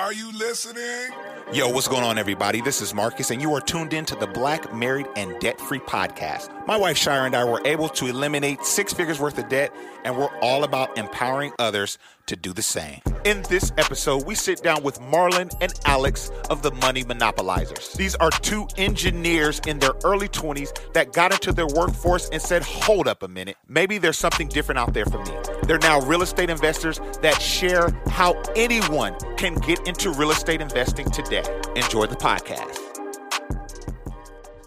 Are you listening? Yo, what's going on, everybody? This is Marcus, and you are tuned in to the Black, Married, and Debt Free podcast. My wife, Shira, and I were able to eliminate six figures worth of debt, and we're all about empowering others to do the same. In this episode, we sit down with Marlon and Alex of the Money Monopolizers. These are two engineers in their early 20s that got into their workforce and said, hold up a minute, maybe there's something different out there for me. They're now real estate investors that share how anyone can get into real estate investing today. Enjoy the podcast.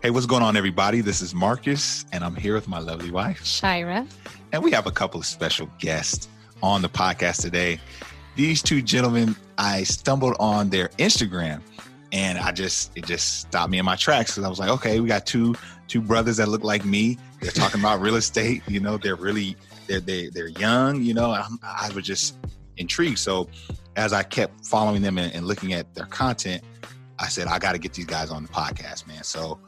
Hey, what's going on, everybody? This is Marcus, and I'm here with my lovely wife, Shira. And we have a couple of special guests on the podcast today. These two gentlemen, I stumbled on their Instagram and I just it just stopped me in my tracks because I was like, okay, we got two two brothers that look like me. They're talking about real estate. You know, they're really they're they, they're young. You know, I'm, I was just intrigued. So as I kept following them and, and looking at their content, I said I got to get these guys on the podcast, man. So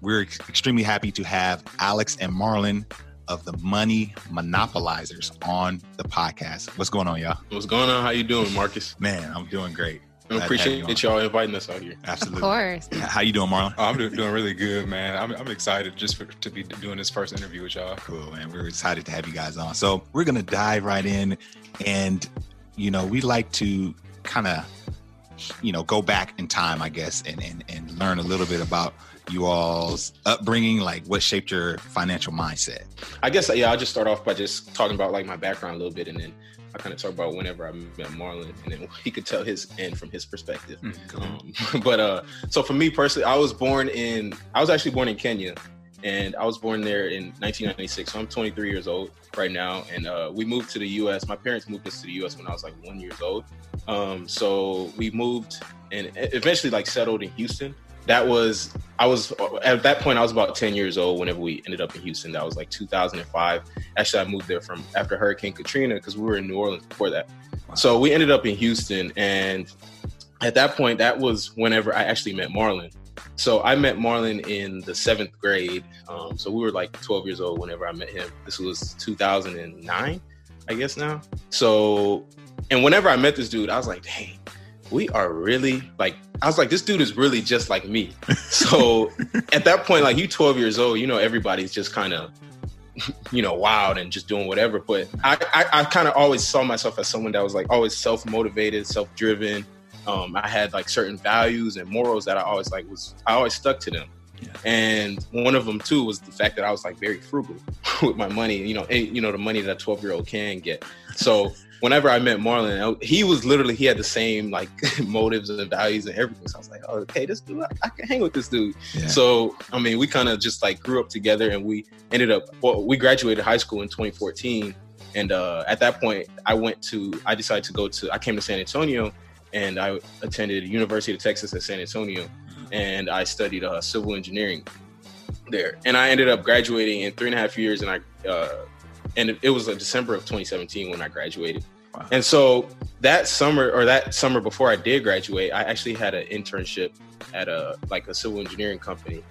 we're extremely happy to have Alex and Marlon of the Money Monopolizers on the podcast. What's going on, y'all? What's going on? How you doing, Marcus? Man, I'm doing great. I appreciate that y'all inviting us out here. Absolutely. Of course. How you doing, Marlon? Oh, I'm doing really good, man. I'm, I'm excited just for, to be doing this first interview with y'all. Cool, man. We're excited to have you guys on. So we're gonna dive right in, and you know, we like to kind of, you know, go back in time, I guess, and and and learn a little bit about you all's upbringing, like what shaped your financial mindset? I guess yeah, I'll just start off by just talking about like my background a little bit, and then I kind of talk about whenever I met Marlon, and then he could tell his end from his perspective. Mm-hmm. Um, but uh, so for me personally, I was born in I was actually born in Kenya, and I was born there in 1996. So I'm 23 years old right now, and uh, we moved to the U.S. My parents moved us to the U.S. when I was like one years old. Um, so we moved and eventually like settled in Houston that was I was at that point I was about 10 years old whenever we ended up in Houston. That was like 2005. Actually, I moved there from after Hurricane Katrina because we were in New Orleans before that. Wow. So we ended up in Houston, and at that point, that was whenever I actually met Marlon. So I met Marlon in the seventh grade. Um, so we were like 12 years old whenever I met him. This was 2009, I guess now. So, and whenever I met this dude, I was like, dang, we are really like I was like, this dude is really just like me. So at that point, like you 12 years old, you know, everybody's just kind of, you know, wild and just doing whatever. But I, I, I kind of always saw myself as someone that was like always self motivated, self driven. Um, I had like certain values and morals that I always like was I always stuck to them. Yeah. And one of them too was the fact that I was like very frugal with my money. You know, you know the money that a 12 year old can get. So whenever I met Marlon, he was literally he had the same like motives and values and everything. So I was like, oh, okay, this dude, I, I can hang with this dude. Yeah. So I mean, we kind of just like grew up together, and we ended up. Well, we graduated high school in 2014, and uh, at that point, I went to. I decided to go to. I came to San Antonio, and I attended University of Texas at San Antonio, mm-hmm. and I studied uh, civil engineering there. And I ended up graduating in three and a half years, and I. Uh, and it, it was like December of 2017 when I graduated. And so that summer or that summer before I did graduate, I actually had an internship at a like a civil engineering company.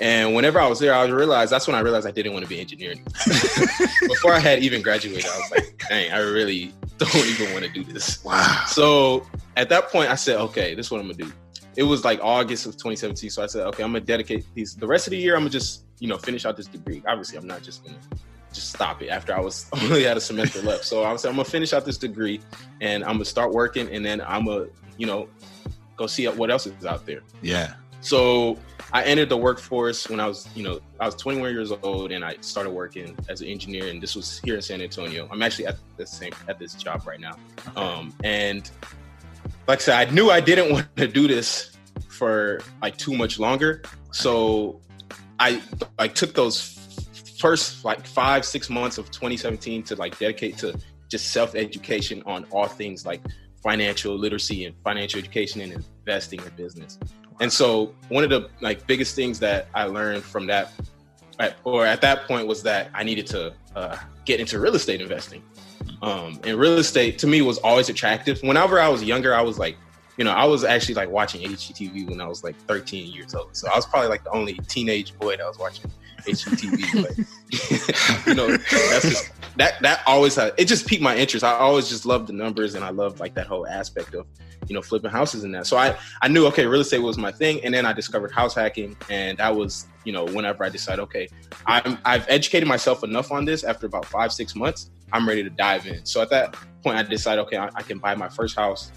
And whenever I was there, I realized that's when I realized I didn't want to be engineering. before I had even graduated, I was like, dang, I really don't even want to do this. Wow. So at that point, I said, okay, this is what I'm gonna do. It was like August of 2017. So I said, okay, I'm gonna dedicate these the rest of the year. I'm gonna just, you know, finish out this degree. Obviously, I'm not just gonna just stop it after I was only had a semester left. So I was I'm gonna finish out this degree and I'm gonna start working and then I'm gonna, you know, go see what else is out there. Yeah. So I entered the workforce when I was, you know, I was 21 years old and I started working as an engineer and this was here in San Antonio. I'm actually at the same at this job right now. Okay. Um, and like I said, I knew I didn't want to do this for like too much longer. So I like took those first like five six months of 2017 to like dedicate to just self education on all things like financial literacy and financial education and investing in business. And so one of the like biggest things that I learned from that, at, or at that point, was that I needed to uh, get into real estate investing. Um, and real estate to me was always attractive. Whenever I was younger, I was like, you know, I was actually like watching HGTV when I was like 13 years old. So I was probably like the only teenage boy that was watching HGTV. but you know, that's just that that always it just piqued my interest. I always just loved the numbers and I loved like that whole aspect of you know flipping houses and that. So I I knew okay, real estate was my thing, and then I discovered house hacking, and that was you know whenever I decided okay, I'm I've educated myself enough on this. After about five six months, I'm ready to dive in. So at that point, I decided okay, I, I can buy my first house,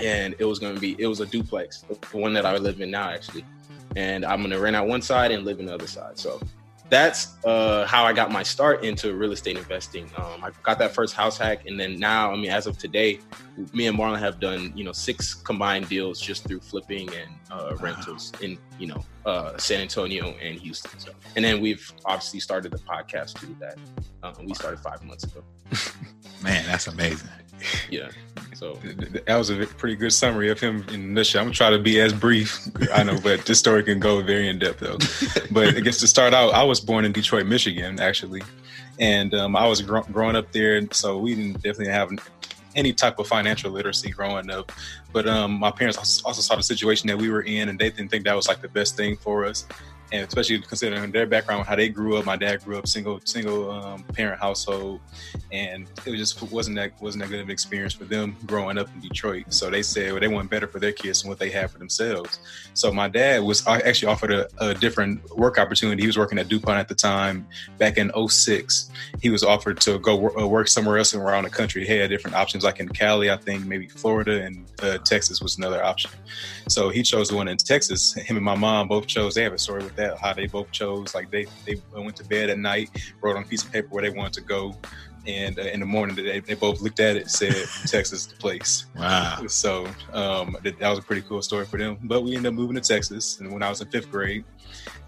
and it was going to be it was a duplex, the one that I live in now actually, and I'm going to rent out one side and live in the other side. So that's uh, how I got my start into real estate investing. Um, I got that first house hack, and then now, I mean, as of today, me and Marlon have done you know six combined deals just through flipping and uh, rentals in you know uh, San Antonio and Houston. So, and then we've obviously started the podcast too. That uh, we started five months ago. Man, that's amazing. Yeah. So that was a pretty good summary of him in a nutshell. I'm gonna try to be as brief. I know, but this story can go very in depth though. But I guess to start out, I was born in Detroit, Michigan, actually, and um, I was gr- growing up there, so we didn't definitely have any type of financial literacy growing up. But um, my parents also saw the situation that we were in, and they didn't think that was like the best thing for us and especially considering their background, how they grew up. My dad grew up single single um, parent household, and it just wasn't that wasn't that good of an experience for them growing up in Detroit. So they said well, they want better for their kids than what they had for themselves. So my dad was actually offered a, a different work opportunity. He was working at DuPont at the time back in 06. He was offered to go uh, work somewhere else around the country. He had different options, like in Cali, I think maybe Florida and uh, Texas was another option. So he chose the one in Texas. Him and my mom both chose. They have a story with that that how they both chose. Like they they went to bed at night, wrote on a piece of paper where they wanted to go, and uh, in the morning they, they both looked at it, said Texas the place. Wow. So um, that, that was a pretty cool story for them. But we ended up moving to Texas, and when I was in fifth grade,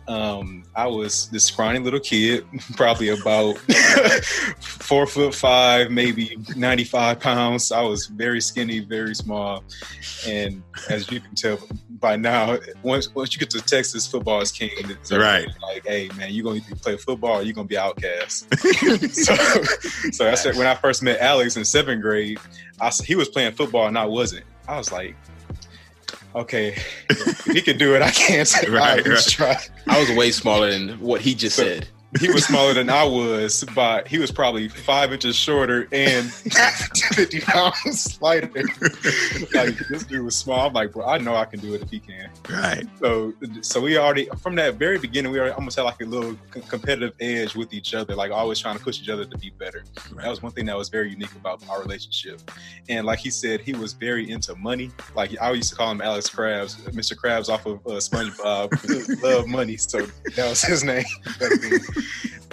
um, I was this scrawny little kid, probably about four foot five, maybe 95 pounds. I was very skinny, very small. And as you can tell by now, once once you get to Texas, football is king. It's right. Like, hey, man, you're going to play football or you're going to be outcast. so, so I said, when I first met Alex in seventh grade, I, he was playing football and I wasn't. I was like, okay, he can do it. I can't. right, right. Try. I was way smaller than what he just so, said he was smaller than I was, but he was probably five inches shorter and 50 pounds lighter. like this dude was small. I'm like, bro, I know I can do it if he can. Right. So, so we already from that very beginning, we already almost had like a little competitive edge with each other, like always trying to push each other to be better. Right. That was one thing that was very unique about our relationship. And like he said, he was very into money. Like I used to call him Alex Krabs, Mr. Krabs off of uh, SpongeBob. Love money, so that was his name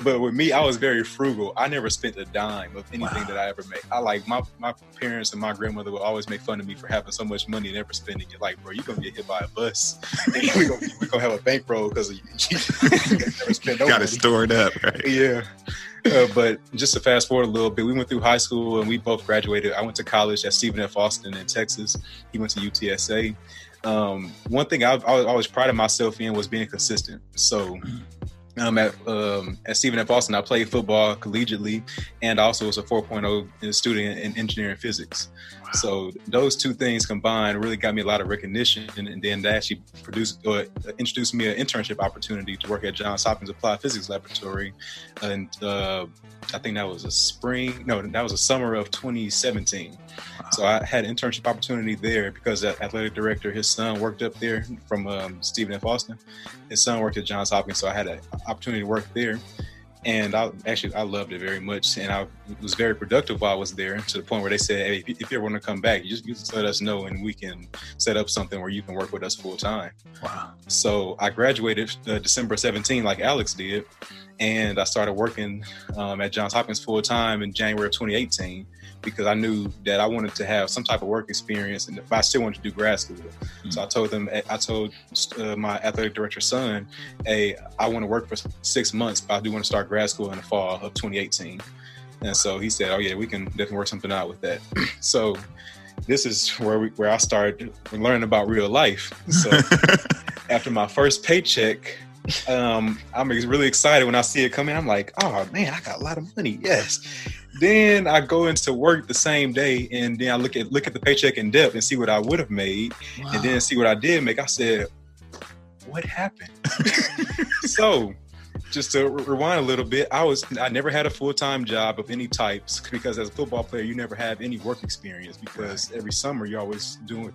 but with me, I was very frugal. I never spent a dime of anything wow. that I ever made. I like my my parents and my grandmother would always make fun of me for having so much money and never spending it. Like, bro, you're gonna get hit by a bus. we're gonna, we gonna have a bankroll because you, you never spend no Got it stored up, right? Yeah. Uh, but just to fast forward a little bit, we went through high school and we both graduated. I went to college at Stephen F. Austin in Texas. He went to UTSA. Um, one thing I, I always prided myself in was being consistent. So um, at um, at Stephen F. Austin, I played football collegiately, and also was a 4.0 student in engineering physics. So those two things combined really got me a lot of recognition, and then that actually produced or introduced me an internship opportunity to work at Johns Hopkins Applied Physics Laboratory, and uh, I think that was a spring, no, that was a summer of 2017. Wow. So I had an internship opportunity there because the athletic director, his son worked up there from um, Stephen F. Austin. His son worked at Johns Hopkins, so I had an opportunity to work there. And I actually I loved it very much, and I was very productive while I was there. To the point where they said, "Hey, if you ever want to come back, you just, you just let us know, and we can set up something where you can work with us full time." Wow! So I graduated uh, December 17, like Alex did, and I started working um, at Johns Hopkins full time in January of 2018 because I knew that I wanted to have some type of work experience, and if I still wanted to do grad school, mm-hmm. so I told them, I told uh, my athletic director's son, "Hey, I want to work for six months, but I do want to start grad school in the fall of 2018." And so he said, "Oh yeah, we can definitely work something out with that." so this is where we, where I started learning about real life. So after my first paycheck, um, I'm really excited when I see it coming. I'm like, oh man, I got a lot of money. Yes. Then I go into work the same day, and then I look at look at the paycheck in depth and see what I would have made, wow. and then see what I did make. I said, what happened? so just to rewind a little bit, I was I never had a full time job of any types because as a football player, you never have any work experience because every summer you're always doing.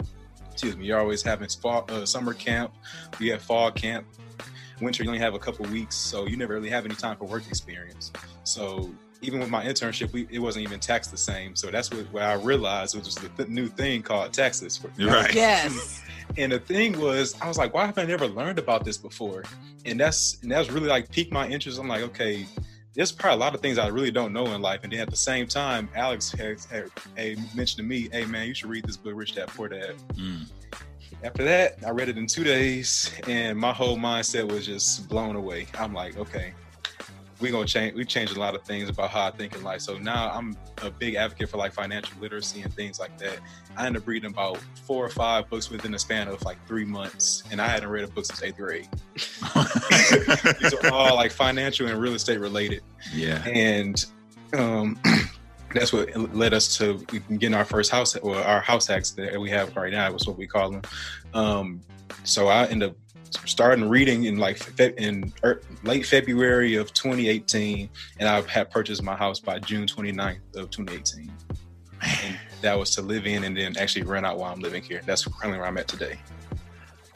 Excuse me, you're always having fall, uh, summer camp, you have fall camp, winter you only have a couple weeks, so you never really have any time for work experience. So even with my internship, we, it wasn't even taxed the same. So that's what, what I realized, which was the th- new thing called Texas. Right. Yes. And the thing was, I was like, why have I never learned about this before? And that's and that's really like piqued my interest. I'm like, okay, there's probably a lot of things I really don't know in life. And then at the same time, Alex had, had, had mentioned to me, hey man, you should read this book, Rich Dad Poor Dad. Mm. After that, I read it in two days, and my whole mindset was just blown away. I'm like, okay, we gonna change we changed a lot of things about how I think in life. So now I'm a big advocate for like financial literacy and things like that. I ended up reading about four or five books within the span of like three months, and I hadn't read a book since eighth grade. These are all like financial and real estate related. Yeah, and um, that's what led us to getting our first house or our house hacks that we have right now. Was what we call them. Um, so I ended up starting reading in like in er, late February of 2018, and I had purchased my house by June 29th of 2018. And that was to live in and then actually rent out while I'm living here. That's currently where I'm at today.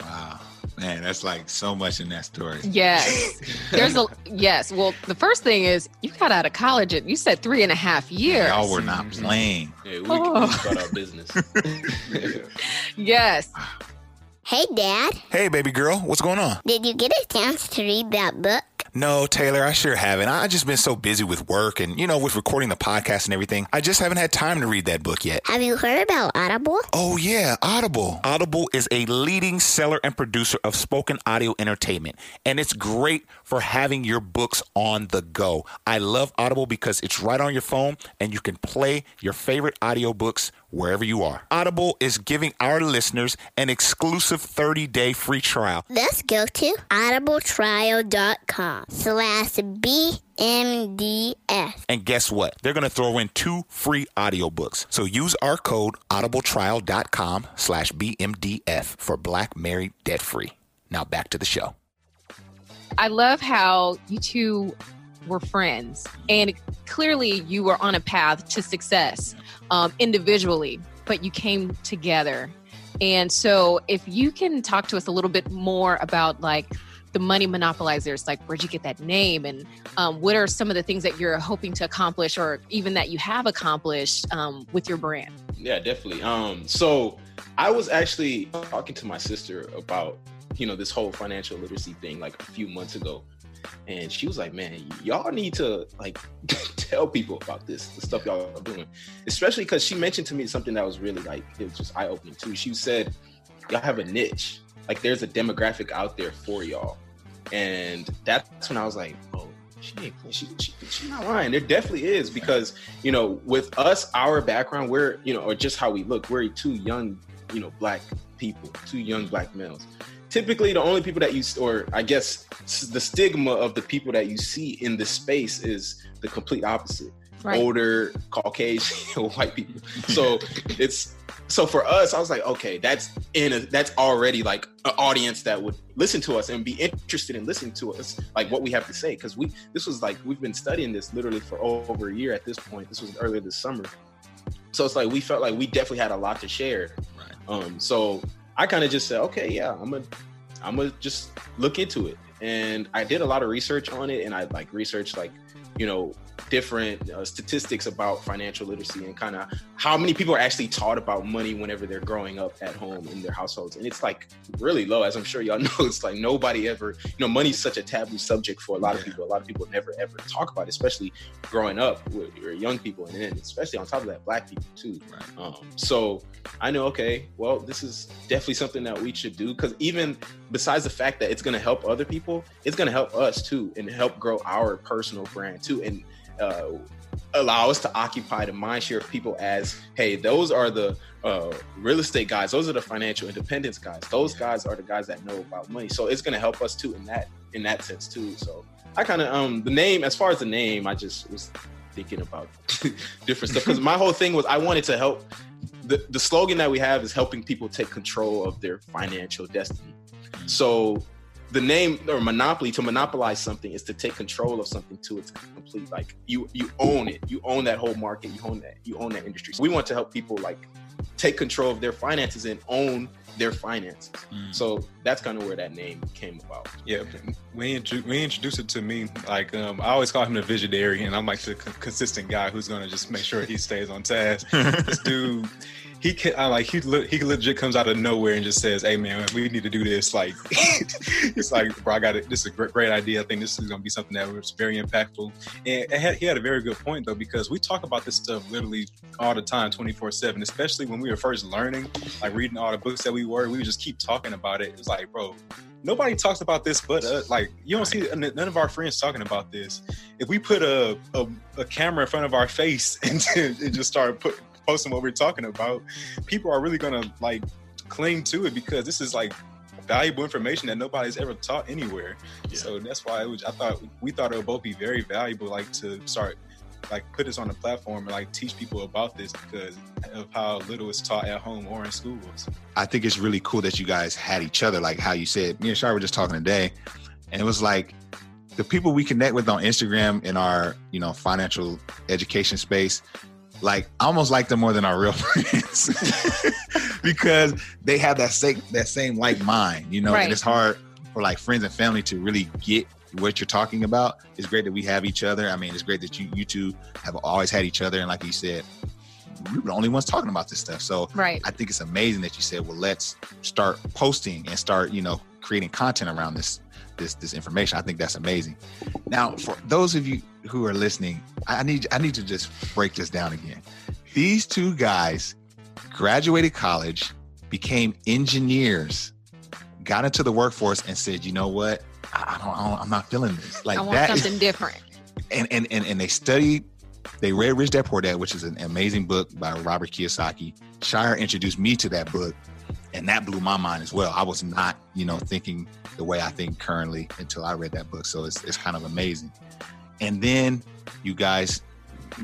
Wow. Man, that's like so much in that story. Yes. There's a yes. Well, the first thing is you got out of college at you said three and a half years. Y'all were not playing. Yeah, we, oh. we start our business. yes. Hey, Dad. Hey, baby girl. What's going on? Did you get a chance to read that book? No, Taylor, I sure haven't. I just been so busy with work and, you know, with recording the podcast and everything. I just haven't had time to read that book yet. Have you heard about Audible? Oh, yeah, Audible. Audible is a leading seller and producer of spoken audio entertainment, and it's great for having your books on the go. I love Audible because it's right on your phone and you can play your favorite audiobooks wherever you are. Audible is giving our listeners an exclusive 30-day free trial. Let's go to audibletrial.com slash BMDF. And guess what? They're going to throw in two free audiobooks. So use our code audibletrial.com slash BMDF for Black Married Debt Free. Now back to the show. I love how you two were friends and clearly you were on a path to success um, individually, but you came together. And so, if you can talk to us a little bit more about like the money monopolizers, like where'd you get that name, and um, what are some of the things that you're hoping to accomplish, or even that you have accomplished um, with your brand? Yeah, definitely. Um, so I was actually talking to my sister about you know this whole financial literacy thing like a few months ago and she was like, "Man, y'all need to like tell people about this, the stuff y'all are doing." Especially because she mentioned to me something that was really like it was just eye opening too. She said, "Y'all have a niche. Like there's a demographic out there for y'all," and that's when I was like, "Oh." She, she, she, she's not lying. There definitely is because you know, with us, our background, we're you know, or just how we look, we're two young, you know, black people, two young black males typically the only people that you or i guess the stigma of the people that you see in this space is the complete opposite. Right. older caucasian white people. So it's so for us i was like okay that's in a that's already like an audience that would listen to us and be interested in listening to us like what we have to say. Because we this was like we've been studying this literally for over a year at this point. This was earlier this summer. So it's like we felt like we definitely had a lot to share. Right. um so I kind of just said, okay, yeah, I'm gonna, I'm gonna just look into it. And I did a lot of research on it, and I like researched like, you know, different uh, statistics about financial literacy and kind of how many people are actually taught about money whenever they're growing up at home in their households. And it's like really low as i'm sure y'all know. It's like nobody ever you know money's such a taboo subject for a lot of people. A lot of people never ever talk about it especially growing up with or young people. And then especially on top of that black people too. Right. um, so i know okay well this is definitely something that we should do. Because even besides the fact that it's going to help other people it's going to help us too and help grow our personal brand too. And uh, allow us to occupy the mind share of people as hey those are the uh, real estate guys. Those are the financial independence guys. Those guys are the guys that know about money. So it's going to help us too in that in that sense too. So i kind of um the name as far as the name i just was thinking about different stuff. Because my whole thing was i wanted to help the, the slogan that we have is helping people take control of their financial destiny. So the name or monopoly to monopolize something is to take control of something to its complete like you you own it. You own that whole market. You own that you own that industry. So we want to help people like take control of their finances and own their finances. Mm. so that's kind of where that name came about. Yeah, we introduced it to me, like um, I always call him the visionary, and I'm like the consistent guy who's gonna just make sure he stays on task. this dude, he can I like he le- he legit comes out of nowhere and just says, "Hey man, we need to do this." Like it's like, bro, I got it. This is a great, great idea. I think this is gonna be something that was very impactful. And had, he had a very good point though, because we talk about this stuff literally all the time, 24 seven. Especially when we were first learning, like reading all the books that we were, we would just keep talking about it. It's like, bro, nobody talks about this but us. Like you don't see none of our friends talking about this. If we put a a, a camera in front of our face and, and just start put, posting what we're talking about, people are really gonna like cling to it because this is like valuable information that nobody's ever taught anywhere. So that's why it was, I thought we thought it would both be very valuable, like to start like put this on the platform and like teach people about this because of how little is taught at home or in schools. I think it's really cool that you guys had each other, like how you said. Me and Shar were just talking today, and it was like the people we connect with on Instagram in our, you know, financial education space. Like, I almost like them more than our real friends because they have that same that same like mind, you know. Right. And it's hard for like friends and family to really get what you're talking about. It's great that we have each other. I mean, it's great that you you two have always had each other, and like you said, we were the only ones talking about this stuff. So Right. I think it's amazing that you said, well, let's start posting and start, you know, creating content around this this this information. I think that's amazing. Now, for those of you who are listening, I need I need to just break this down again. These two guys graduated college, became engineers, got into the workforce, and said, you know what? I don't, I don't I'm not feeling this. Like I want that is something different. and and and, and they studied they read rich dad poor dad which is an amazing book by robert kiyosaki Shira introduced me to that book and that blew my mind as well. I was not you know thinking the way i think currently until i read that book. So it's, it's kind of amazing. And then you guys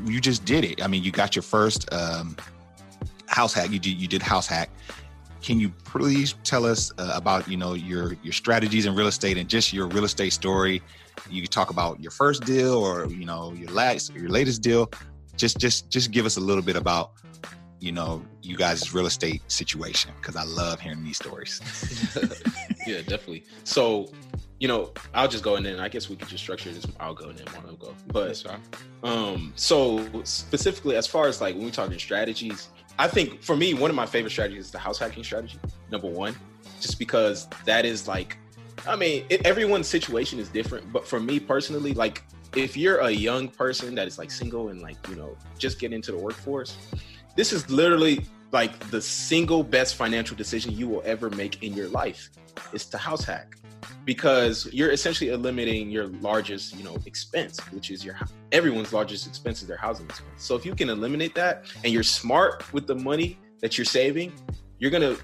you just did it. I mean you got your first um, house hack. You did you did house hack. Can you please tell us uh, about you know your your strategies in real estate and just your real estate story? You can talk about your first deal or you know your last your latest deal. Just just just give us a little bit about you know you guys' real estate situation because i love hearing these stories yeah, definitely. So, you know, I'll just go in and I guess we could just structure this. I'll go in and one will go. But um, so specifically, as far as like when we're talking strategies, I think for me, one of my favorite strategies is the house hacking strategy. Number one, just because that is like, I mean, it, everyone's situation is different, but for me personally, like if you're a young person that is like single and like you know just get into the workforce, this is literally like the single best financial decision you will ever make in your life is to house hack. Because you're essentially eliminating your largest you know expense which is your everyone's largest expense is their housing expense. So if you can eliminate that and you're smart with the money that you're saving you're gonna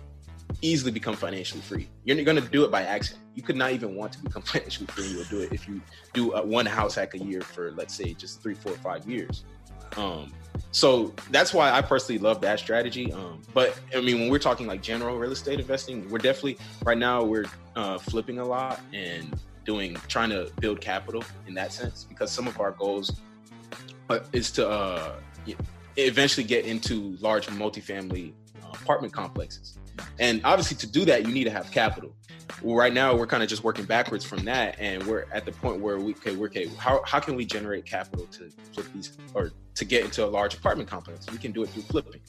easily become financially free. You're gonna do it by accident. You could not even want to become financially free. You'll do it if you do uh, one house hack a year for let's say just three four five years um so that's why I personally love that strategy. Um, but I mean, when we're talking like general real estate investing, we're definitely right now we're uh, flipping a lot and doing trying to build capital in that sense because some of our goals uh, is to uh, eventually get into large multifamily uh, apartment complexes. And obviously, to do that, you need to have capital. Well, right now, we're kind of just working backwards from that, and we're at the point where we okay, we're okay. How how can we generate capital to flip these or to get into a large apartment complex? We can do it through flipping.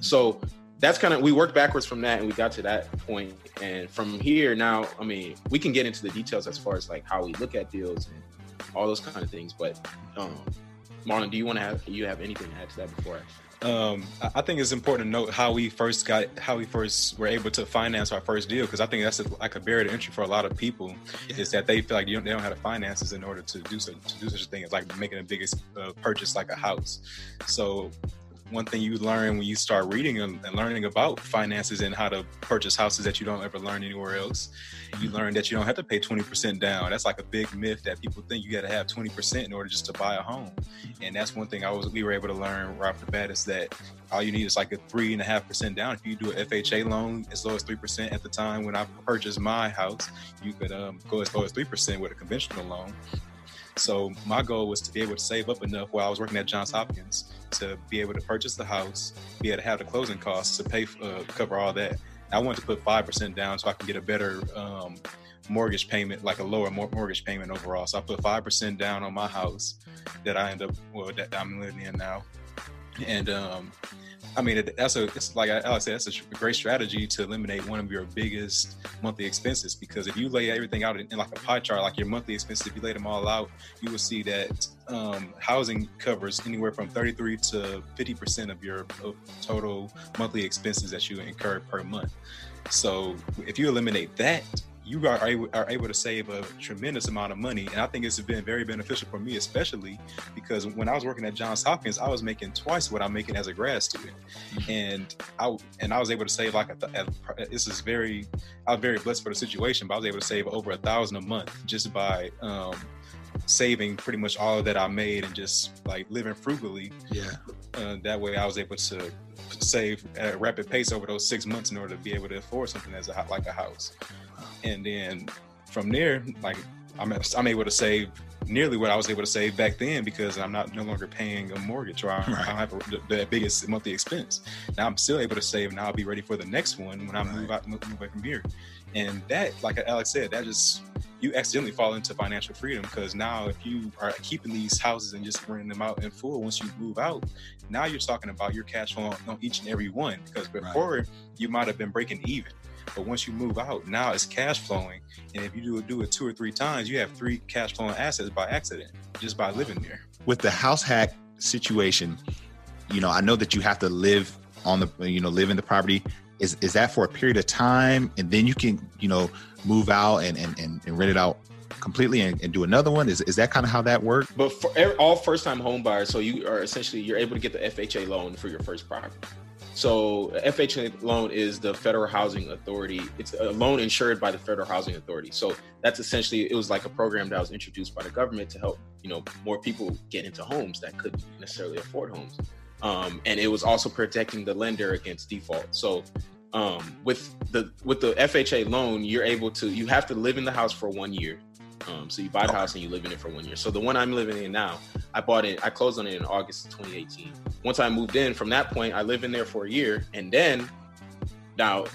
So that's kind of we worked backwards from that, and we got to that point. And from here, now, I mean, we can get into the details as far as like how we look at deals and all those kind of things. But um, Marlon, do you want to have you have anything to add to that before um, I think it's important to note how we first got, how we first were able to finance our first deal, because I think that's a, like a barrier to entry for a lot of people, is that they feel like you don't, they don't have the finances in order to do so, to do such a thing as like making a biggest uh, purchase like a house. So one thing you learn when you start reading and, learning about finances and how to purchase houses that you don't ever learn anywhere else. You learn that you don't have to pay 20% down. That's like a big myth that people think you got to have 20% in order just to buy a home. And that's one thing I was we were able to learn right off the bat is that all you need is like a three and a half percent down. If you do an FHA loan as low as three percent at the time when I purchased my house, you could um, go as low as three percent with a conventional loan. So my goal was to be able to save up enough while I was working at Johns Hopkins to be able to purchase the house, be able to have the closing costs to pay uh, cover all that. I wanted to put five percent down so I can get a better um, mortgage payment, like a lower mor- mortgage payment overall. So I put five percent down on my house that I end up well that I'm living in now, and um, I mean that's a it's like I, said, that's a great strategy to eliminate one of your biggest monthly expenses because if you lay everything out in, in like a pie chart, like your monthly expenses, if you lay them all out, you will see that um, housing covers anywhere from 33 to 50 percent of your total monthly expenses that you incur per month. So if you eliminate that, you are able, are able to save a tremendous amount of money. And I think it's been very beneficial for me, especially because when I was working at Johns Hopkins, I was making twice what I'm making as a grad student, and I and I was able to save like a. Th- this is very, I was very blessed for the situation, but I was able to save over a thousand a month just by. Um, saving pretty much all that I made and just like living frugally. Yeah. Uh, that way I was able to save at a rapid pace over those six months in order to be able to afford something as a like a house. And then from there, like I'm I'm able to save nearly what I was able to save back then because I'm not no longer paying a mortgage or I, right. I don't have a, the, the, biggest monthly expense. Now I'm still able to save, and I'll be ready for the next one when I right. move out move away from here. And that, like Alex said, that just you accidentally fall into financial freedom because now if you are keeping these houses and just renting them out in full once you move out, now you're talking about your cash flow on each and every one. Because before right. you might have been breaking even. But once you move out, now it's cash flowing. And if you do, do it two or three times, you have three cash flowing assets by accident, just by living there. With the house hack situation, you know, I know that you have to live on the, you know, live in the property. Is, is that for a period of time and then you can, you know, move out and, and, and, and rent it out completely and, and, do another one? Is, is that kind of how that works? But for er, all first time home buyers, so you are essentially, you're able to get the FHA loan for your first property. So FHA loan is the Federal Housing Authority. It's a loan insured by the Federal Housing Authority. So that's essentially it was like a program that was introduced by the government to help you know more people get into homes that couldn't necessarily afford homes. Um, and it was also protecting the lender against default. So um, with the with the FHA loan, you're able to you have to live in the house for one year. Um, so you buy the house and you live in it for one year. So the one I'm living in now, I bought it. I closed on it in August 2018. Once I moved in, from that point, I live in there for a year, and then now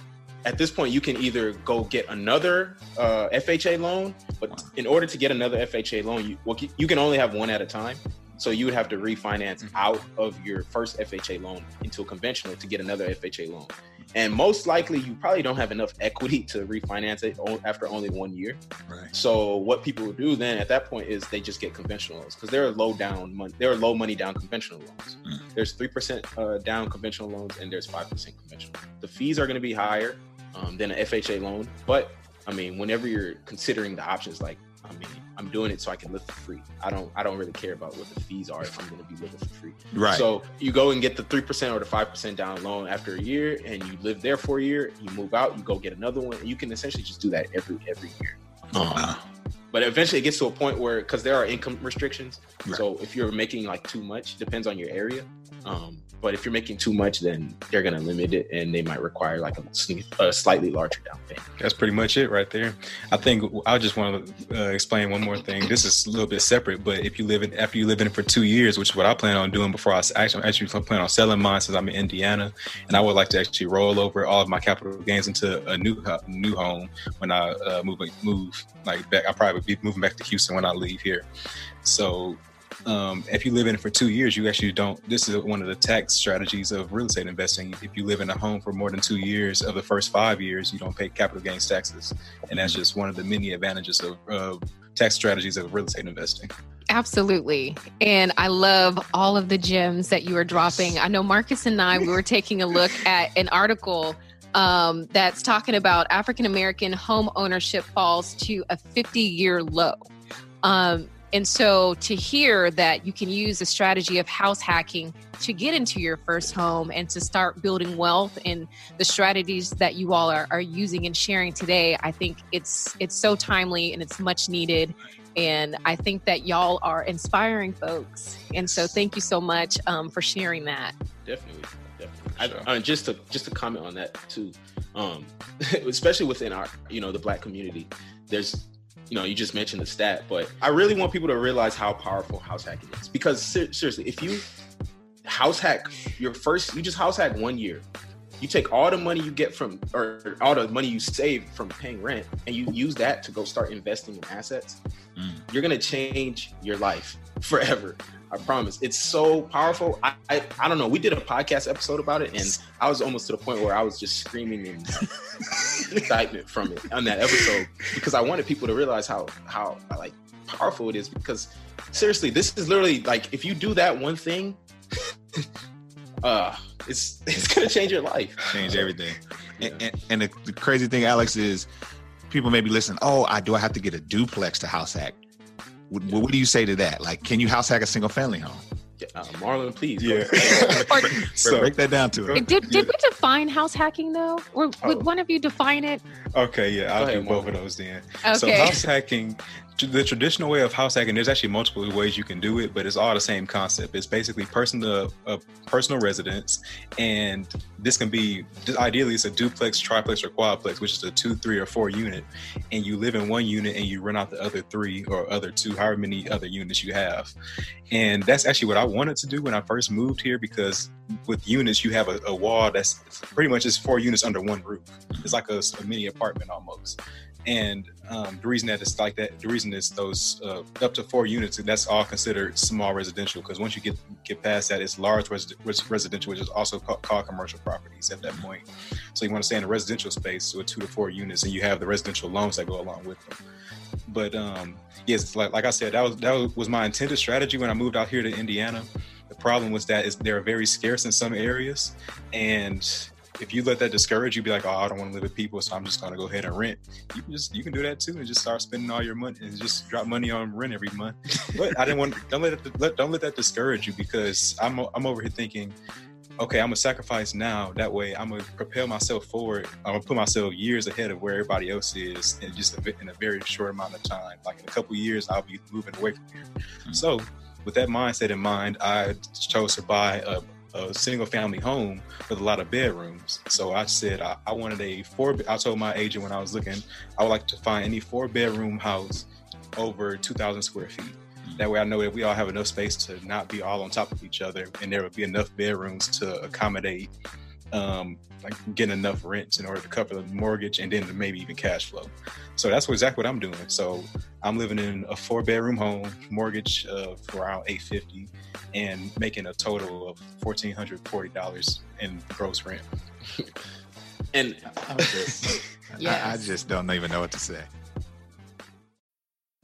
at this point, you can either go get another uh, FHA loan, but in order to get another FHA loan, you well, you can only have one at a time. So you would have to refinance mm-hmm. out of your first FHA loan into a conventional to get another FHA loan. And most likely, you probably don't have enough equity to refinance it after only one year. Right. So what people do then at that point is they just get conventional loans because they're low down money. They're low money down conventional loans. Mm. There's three percent uh, down conventional loans and there's five percent conventional. The fees are going to be higher um, than an FHA loan, but I mean, whenever you're considering the options, like I mean, I'm doing it so I can live for free. I don't I don't really care about what the fees are if I'm going to be living for free. Right. So you go and get the three percent or the five percent down loan after a year, and you live there for a year. You move out, you go get another one. And you can essentially just do that every every year. Oh. But eventually, it gets to a point where because there are income restrictions. Right. So if you're making like too much, depends on your area. Um, but if you're making too much, then they're going to limit it, and they might require like a, a, slightly larger down payment. That's pretty much it right there. I think I just want to uh, explain one more thing. This is a little bit separate, but if you live in after you live in it for two years, which is what I plan on doing before I actually actually plan on selling mine since I'm in Indiana, and I would like to actually roll over all of my capital gains into a new new home when I uh, move move like back. I'll probably be moving back to Houston when I leave here. So um, if you live in it for two years, you actually don't. This is one of the tax strategies of real estate investing. If you live in a home for more than two years of the first five years, you don't pay capital gains taxes, and that's just one of the many advantages of uh, tax strategies of real estate investing. Absolutely. And I love all of the gems that you are dropping. I know Marcus and I, we were taking a look at an article um, that's talking about African American home ownership falls to a 50 year low. Um, and so to hear that you can use a strategy of house hacking to get into your first home and to start building wealth and the strategies that you all are, are using and sharing today, I think it's it's so timely and it's much needed. And I think that y'all are inspiring folks. And so thank you so much um, for sharing that. Definitely. I, just to just to comment on that too, um, especially within our you know the black community, there's you know, you just mentioned the stat, but I really want people to realize how powerful house hacking is. Because ser- seriously, if you house hack your first, you just house hack one year, you take all the money you get from, or all the money you save from paying rent, and you use that to go start investing in assets, mm. you're gonna change your life forever. I promise. It's so powerful. I, I, I don't know. We did a podcast episode about it, and I was almost to the point where I was just screaming in excitement from it on that episode because I wanted people to realize how how like powerful it is. Because seriously, this is literally like if you do that one thing, uh, it's it's gonna change your life, change everything. Yeah. And, and, and the, the crazy thing, Alex, is people maybe listen. Oh, I do. I have to get a duplex to house hack what, what do you say to that? Like, can you house hack a single family home? Uh, Marlon, please. Yeah. so, break that down to it. Did, did we define house hacking though? Or would oh. one of you define it? Okay, yeah, I'll do both of those then. Okay. So house hacking the traditional way of house hacking, there's actually multiple ways you can do it, but it's all the same concept. It's basically person to a personal residence, and this can be ideally it's a duplex, triplex, or quadplex, which is a two, three, or four unit, and you live in one unit and you rent out the other three or other two, however many other units you have. And that's actually what I wanted to do when I first moved here because with units you have a, a wall that's pretty much just four units under one roof. It's like a, a mini apartment almost. And um, the reason that it's like that, the reason is those uh, up to four units, that's all considered small residential. Because once you get get past that, it's large res- residential, which is also called, called, commercial properties at that point. So you want to stay in a residential space with two to four units, and you have the residential loans that go along with them. But um, yes, like like I said, that was that was my intended strategy when I moved out here to Indiana. The problem was that is they're very scarce in some areas, and if you let that discourage you, be like, oh, I don't want to live with people, so I'm just gonna go ahead and rent. You can just you can do that too, and just start spending all your money and just drop money on rent every month. But I didn't want don't let, it, let don't let that discourage you because I'm I'm over here thinking, okay, I'm gonna sacrifice now. That way, I'm gonna propel myself forward. I'm gonna put myself years ahead of where everybody else is in just a, in a very short amount of time. Like in a couple years, I'll be moving away from here. Mm-hmm. So with that mindset in mind, I chose to buy a, a single family home with a lot of bedrooms. So I said I, I, wanted a four. I told my agent when I was looking, I would like to find any four bedroom house over 2,000 square feet. That way, I know that we all have enough space to not be all on top of each other, and there would be enough bedrooms to accommodate um, like getting enough rents in order to cover the mortgage and then maybe even cash flow. So that's exactly what I'm doing. So I'm living in a four bedroom home, mortgage of around 850 and making a total of $1,440 in gross rent. and I, just, yes. I, I just don't even know what to say.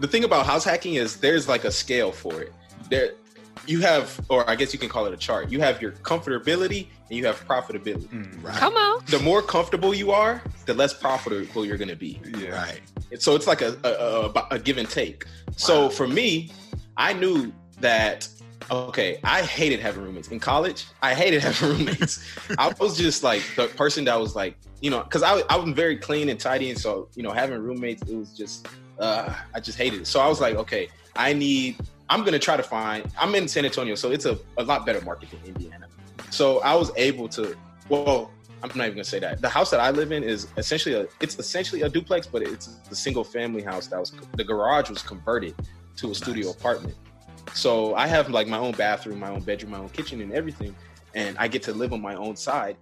the thing about house hacking is there's like a scale for it. There, you have, or I guess you can call it a chart. You have your comfortability and you have profitability. Mm, right. Come on. The more comfortable you are, the less profitable you're going to be. Yeah. Right. So it's like a, a, a, a give and take. Wow. So for me, I knew that okay, I hated having roommates in college. I hated having roommates. I was just like the person that was like, you know, because I I'm very clean and tidy, and so you know, having roommates, it was just uh, I just hated it. So I was like, okay, I need. I'm gonna try to find. I'm in San Antonio, so it's a, a lot better market than Indiana. So I was able to. Well, I'm not even gonna say that. The house that I live in is essentially a. It's essentially a duplex, but it's a single family house that was the garage was converted to a studio apartment. So I have like my own bathroom, my own bedroom, my own kitchen, and everything. And I get to live on my own side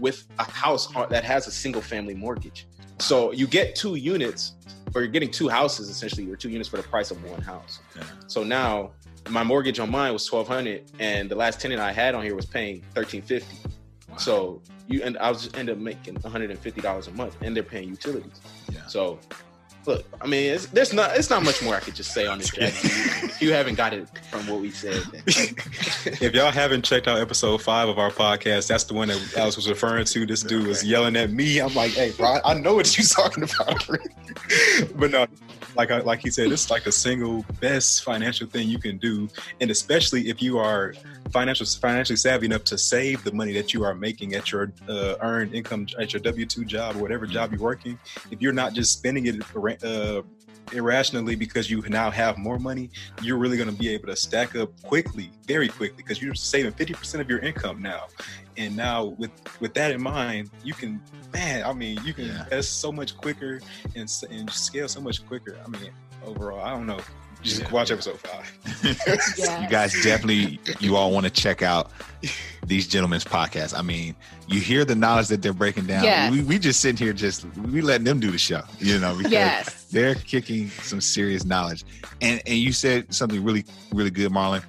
with a house that has a single family mortgage. So you get two units, or you're getting two houses essentially, or two units for the price of one house. Yeah. So now my mortgage on mine was twelve hundred, and the last tenant I had on here was paying thirteen fifty. So you and I was just end up making one hundred and fifty dollars a month, and they're paying utilities. Yeah. So look, I mean, it's, there's not it's not much more I could just say on this strategy if you haven't got it from what we said. if y'all haven't checked out episode five of our podcast, that's the one that Alex was referring to. This dude was yelling at me. I'm like, hey, bro, I know what you're talking about. but no, like I, like he said, it's like the single best financial thing you can do, and especially if you are financial financially savvy enough to save the money that you are making at your uh, earned income at your W two job or whatever job you're working. If you're not just spending it uh, irrationally because you now have more money, you're really going to be able to stack up quickly, very quickly, because you're saving 50% of your income now. And now with with that in mind, you can, man, I mean, you can Yeah. invest so much quicker and, and scale so much quicker. I mean, overall, I don't know. Just Yeah. watch episode five. you guys definitely you all want to check out these gentlemen's podcasts. I mean, you hear the knowledge that they're breaking down. Yes. We, we just sitting here just we letting them do the show, you know, because Yes. they're kicking some serious knowledge. And and you said something really really good, Marlon.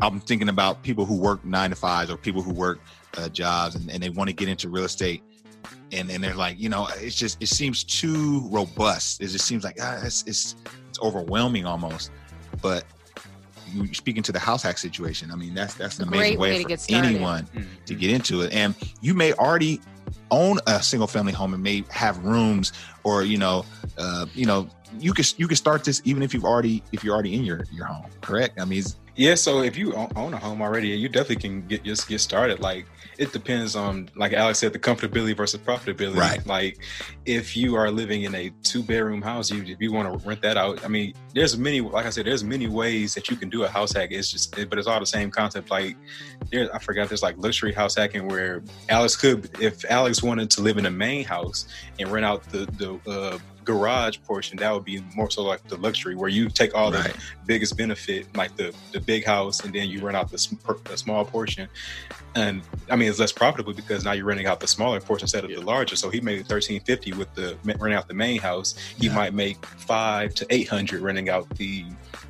I'm thinking about people who work nine to fives or people who work uh, jobs and, and they want to get into real estate. And, and they're like, you know, it's just it seems too robust. It just seems like ah, it's, it's it's overwhelming almost. But you speaking to the house hack situation. I mean, that's that's an amazing way, way to for get anyone Mm-hmm. to get into it. And you may already own a single family home and may have rooms or you know, uh, you know, you can you can start this even if you've already if you're already in your your home. Correct? I mean, Yeah, so if you own a home already, you definitely can get just get started. Like it depends on, like Alex said, the comfortability versus profitability. Right. Like if you are living in a two bedroom house, you if you want to rent that out, I mean, there's many. Like I said, there's many ways that you can do a house hack. It's just, but it's all the same concept. Like there, I forgot. There's like luxury house hacking where Alex could, if Alex wanted to live in a main house and rent out the the uh, garage portion, that would be more so like the luxury where you take all the biggest benefit, like the the big house, and then you rent out the, sm- the small portion. And I mean, it's less profitable because now you're renting out the smaller portion instead of the larger. So he made thirteen fifty with the renting out the main house. He Yeah. might make five to eight hundred renting out the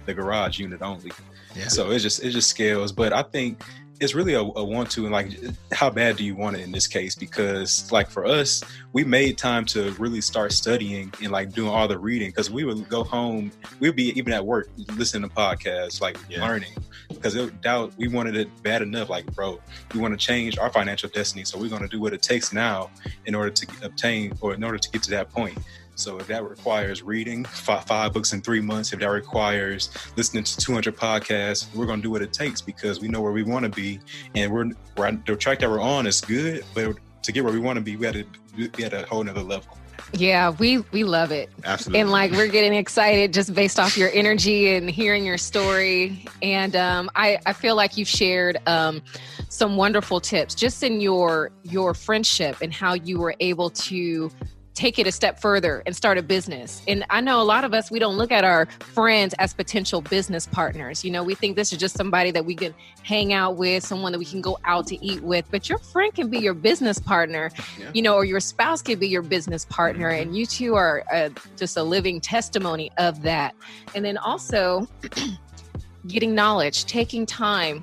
the garage unit only. Yeah. So it just it just scales. But I think it's really a, a one two and like how bad do you want it in this case? Because like for us, we made time to really start studying and like doing all the reading because we would go home, we'd be even at work listening to podcasts, like Yeah. learning. Because it doubt we wanted it bad enough, like bro, we want to change our financial destiny. So we're gonna do what it takes now in order to obtain or in order to get to that point. So if that requires reading five, five books in three months, if that requires listening to 200 podcasts, we're going to do what it takes because we know where we want to be, and we're, we're the track that we're on is good, but to get where we want to be, we had to be at a whole nother level. Yeah, we we love it. Absolutely. And like we're getting excited just based off your energy and hearing your story. And um, I, I feel like you've shared um, some wonderful tips just in your your friendship and how you were able to take it a step further and start a business. And I know a lot of us we don't look at our friends as potential business partners. You know, we think this is just somebody that we can hang out with, someone that we can go out to eat with, but your friend can be your business partner, Yeah. you know, or your spouse can be your business partner and you two are uh, just a living testimony of that. And then also getting knowledge, taking time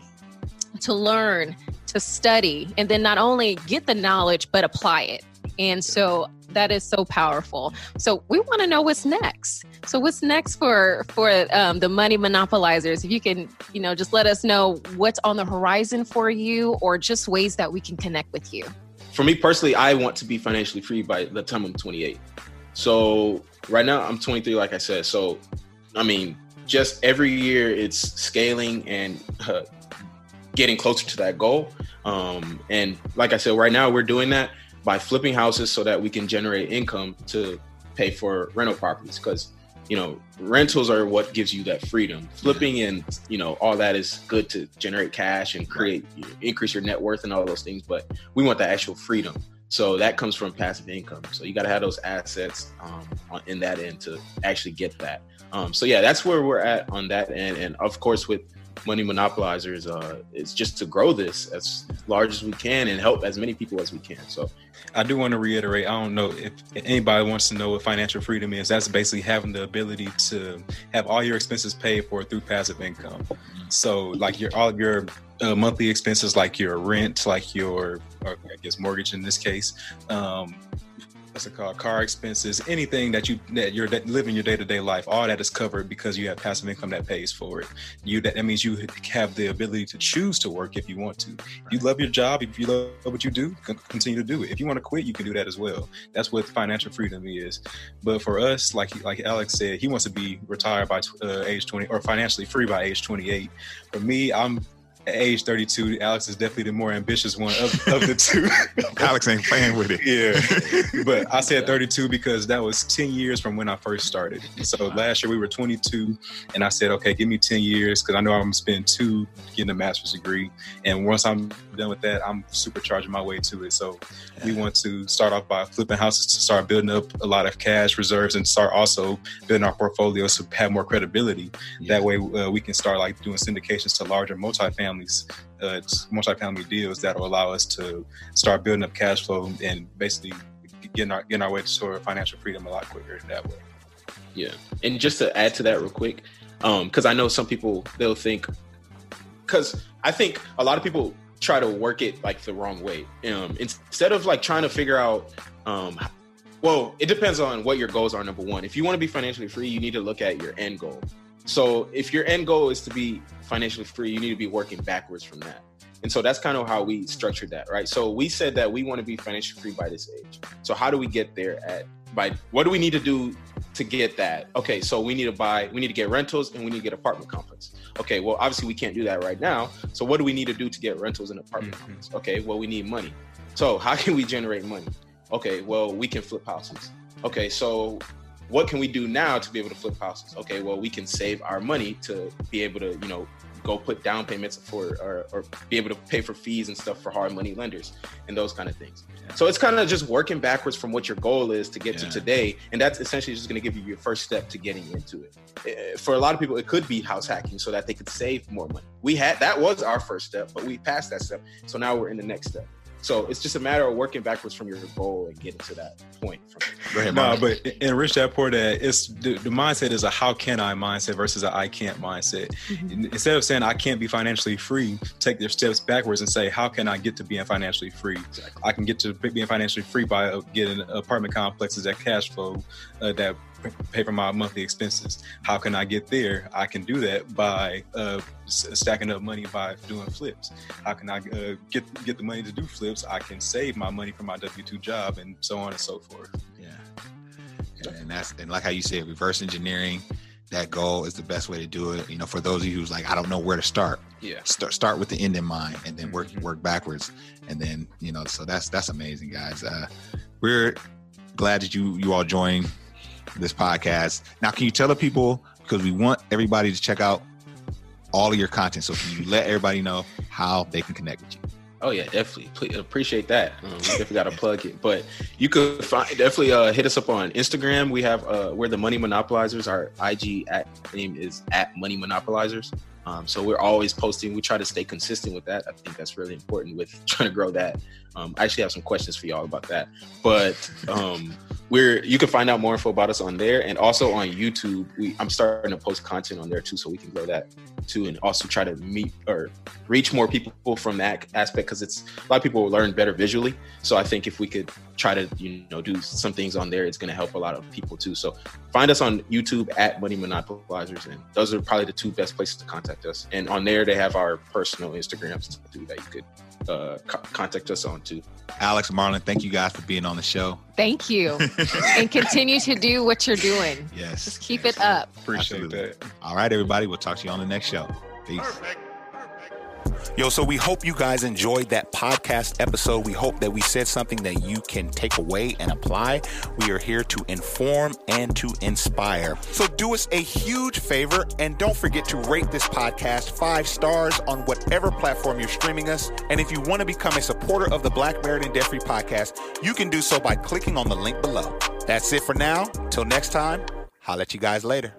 to learn, to study, and then not only get the knowledge but apply it. And so that is so powerful. So we want to know what's next. So what's next for for um, the money monopolizers? If you can, you know, just let us know what's on the horizon for you, or just ways that we can connect with you. for me personally, I want to be financially free by the time I'm 28. So right now I'm 23, like I said. So I mean, just every year it's scaling and uh, getting closer to that goal. Um, and like I said, right now we're doing that by flipping houses so that we can generate income to pay for rental properties. Because you know, rentals are what gives you that freedom. Flipping and you know all that is good to generate cash and create you know, increase your net worth and all those things. But we want the actual freedom. So that comes from passive income. So you got to have those assets um, on, in that end to actually get that. Um, so yeah, that's where we're at on that end. And of course, with money monopolizers, uh, it's just to grow this as large as we can and help as many people as we can. So I do want to reiterate. I don't know if anybody wants to know what financial freedom is. That's basically having the ability to have all your expenses paid for through passive income. So, like your all your uh, monthly expenses, like your rent, like your, I guess, mortgage in this case, um, what's it called car expenses anything that you that you're living your day-to-day life all that is covered because you have passive income that pays for it. You that, that means you have the ability to choose to work if you want to. You love your job if you love what you do continue to do it. If you want to quit you can do that as well. That's what financial freedom is. But for us like like alex said he wants to be retired by uh, age 20 or financially free by age 28 for me i'm at age 32, Alex is definitely the more ambitious one of, of the two. Alex ain't playing with it. Yeah. But I said 32 because that was 10 years from when I first started. So last year we were 22, and I said, okay, give me 10 years because I know I'm going to spend two getting a master's degree. And once I'm done with that, I'm supercharging my way to it. So we want to start off by flipping houses to start building up a lot of cash reserves and start also building our portfolio to have more credibility. That way uh, we can start like doing syndications to larger multifamily multifamilies, uh, multifamily deals that will allow us to start building up cash flow and basically getting our getting our way to financial freedom a lot quicker that way. Yeah, and just to add to that real quick, because um, I know some people they'll think, because I think a lot of people try to work it like the wrong way. Um, instead of like trying to figure out, um, well, it depends on what your goals are. Number one, if you want to be financially free, you need to look at your end goal. So if your end goal is to be financially free, you need to be working backwards from that. And so that's kind of how we structured that, right? So we said that we want to be financially free by this age. So how do we get there at by what do we need to do to get that? Okay, so we need to buy, we need to get rentals and we need to get apartment complex. Okay, well obviously we can't do that right now. So what do we need to do to get rentals and apartment mm-hmm. complex? Okay, well we need money. So how can we generate money? Okay, well we can flip houses. Okay, so what can we do now to be able to flip houses? Okay, well, we can save our money to be able to, you know, go put down payments for or, or be able to pay for fees and stuff for hard money lenders and those kind of things. Yeah. So it's kind of just working backwards from what your goal is to get yeah. to today, and that's essentially just going to give you your first step to getting into it. Eh, for a lot of people, it could be house hacking so that they could save more money. We had that was our first step, but we passed that step, so now we're in the next step. So it's just a matter of working backwards from your goal and getting to that point. From ahead, no, but enrich that part that it's the, the, mindset is a how can I mindset versus a I can't mindset. Mm-hmm. Instead of saying I can't be financially free, take their steps backwards and say how can I get to being financially free? Exactly. I can get to being financially free by uh, getting apartment complexes that cash flow uh, that pay for my monthly expenses. How can I get there? I can do that by uh, stacking up money by doing flips. How can I uh, get get the money to do flips? I can save my money from my W two job and so on and so forth. Yeah, and that's and like how you said, reverse engineering. That goal is the best way to do it. You know, for those of you who's like, I don't know where to start. Yeah. Start start with the end in mind, and then work mm-hmm. work backwards, and then you know. So that's that's amazing, guys. Uh, we're glad that you you all joined this podcast. Now, can you tell the people because we want everybody to check out all of your content. So can you let everybody know how they can connect with you? Oh yeah, definitely. Please, appreciate that. Um, we definitely got to plug it, but you could find definitely uh, hit us up on Instagram. We have uh, we're the Money Monopolizers. Our IG at name is at Money Monopolizers. Um, so we're always posting. We try to stay consistent with that. I think that's really important with trying to grow that. Um, I actually have some questions for y'all about that. But um, we're you can find out more info about us on there and also on YouTube. We, I'm starting to post content on there too, so we can grow that too, and also try to meet or reach more people from that aspect because it's a lot of people learn better visually. So I think if we could try to you know do some things on there, it's going to help a lot of people too. So find us on YouTube at Money Monopolizers, and those are probably the two best places to contact us. And on there, they have our personal Instagrams too that you could uh, co- contact us on too. Alex Marlon, thank you guys for being on the show. Thank you, and continue to do what you're doing. Yes, just keep yes. it up. Appreciate Absolutely. that. All right, everybody, we'll talk to you on the next show. Peace. Perfect. Yo, so we hope you guys enjoyed that podcast episode. We hope that we said something that you can take away and apply. We are here to inform and to inspire. So do us a huge favor and don't forget to rate this podcast five stars on whatever platform you're streaming us. And if you want to become a supporter of the Black Married and Debt Free podcast, you can do so by clicking on the link below. That's it for now. Till next time, holla at you guys later.